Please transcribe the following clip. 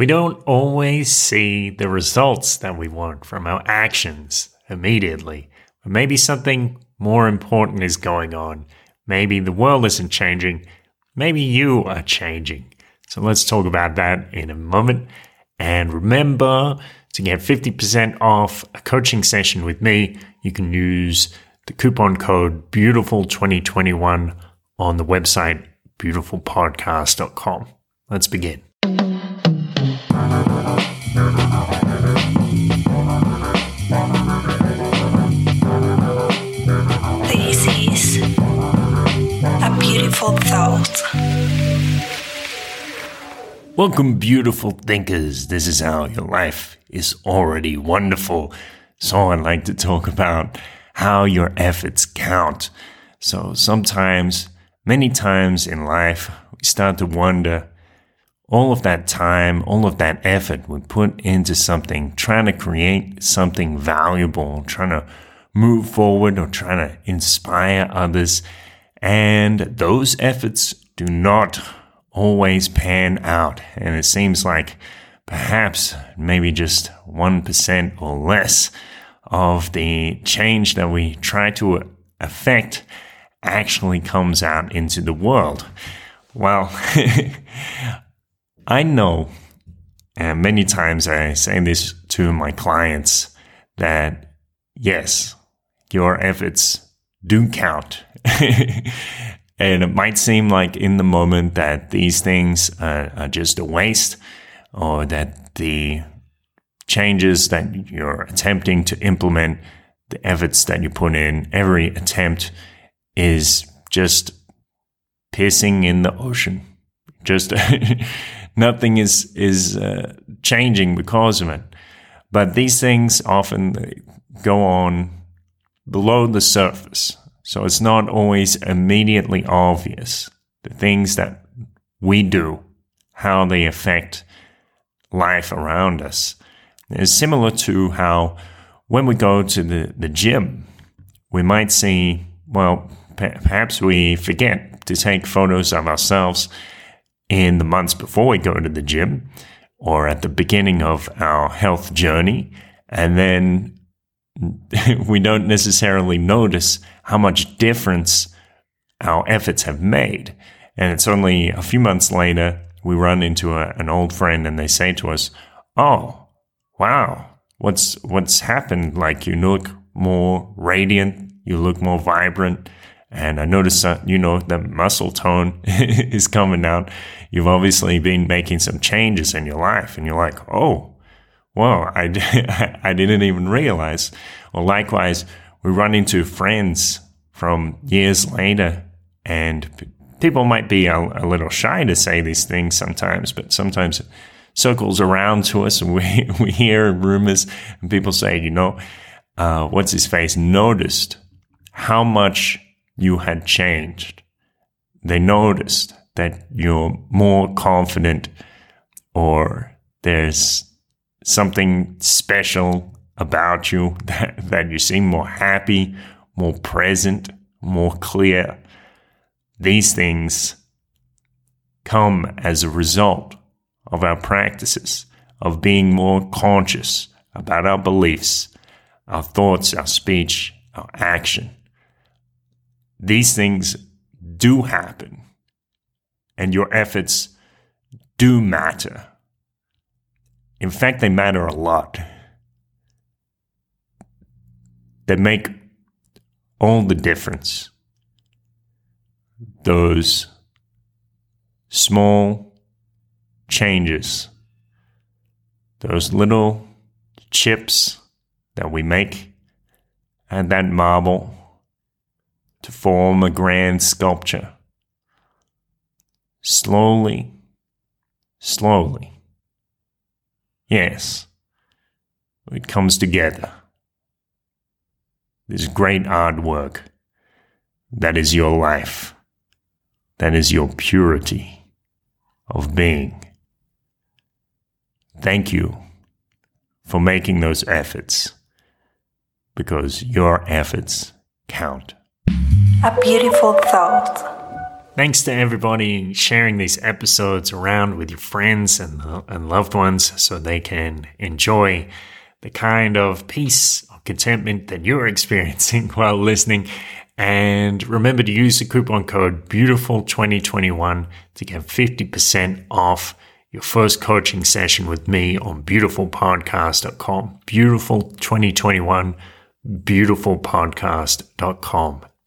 We don't always see the results that we want from our actions immediately, but maybe something more important is going on. Maybe the world isn't changing. Maybe you are changing. So let's talk about that in a moment. And remember to get 50% off a coaching session with me, you can use the coupon code beautiful2021 on the website beautifulpodcast.com. Let's begin. This is a beautiful thought. Welcome, beautiful thinkers. This is how your life is already wonderful. So, I'd like to talk about how your efforts count. So, sometimes, many times in life, we start to wonder all of that time, all of that effort we put into something, trying to create something valuable, trying to move forward or trying to inspire others. And those efforts do not always pan out. And it seems like perhaps maybe just 1% or less of the change that we try to affect actually comes out into the world. Well, I know, and many times I say this to my clients, that yes, your efforts do count. and it might seem like in the moment that these things are, are just a waste or that the changes that you're attempting to implement, the efforts that you put in, every attempt is just pissing in the ocean. Just nothing is is uh, changing because of it. But these things often go on below the surface, so it's not always immediately obvious the things that we do, how they affect life around us. It's similar to how when we go to the, the gym, we might see, well, perhaps we forget to take photos of ourselves in the months before we go to the gym or at the beginning of our health journey. And then we don't necessarily notice how much difference our efforts have made. And it's only a few months later we run into a, an old friend and they say to us, "Oh, wow, what's what's happened? Like you look more radiant, you look more vibrant." And I notice that, you know, the muscle tone is coming out. You've obviously been making some changes in your life and you're like, oh, well, I, I didn't even realize. Or likewise, we run into friends from years later and people might be a, a little shy to say these things sometimes, but sometimes it circles around to us and we, we hear rumors and people say, you know, uh, what's his face noticed how much you had changed. They noticed that you're more confident or there's something special about you that, that you seem more happy, more present, more clear. These things come as a result of our practices of being more conscious about our beliefs, our thoughts, our speech, our action. These things do happen, and your efforts do matter. In fact, they matter a lot. They make all the difference. Those small changes, those little chips that we make, and that marble to form a grand sculpture. Slowly, slowly. Yes, it comes together. This great artwork that is your life, that is your purity of being. Thank you for making those efforts because your efforts count. A beautiful thought. Thanks to everybody sharing these episodes around with your friends and, and loved ones so they can enjoy the kind of peace or contentment that you're experiencing while listening. And remember to use the coupon code BEAUTIFUL2021 to get 50% off your first coaching session with me on beautifulpodcast.com. Beautiful 2021, beautifulpodcast.com.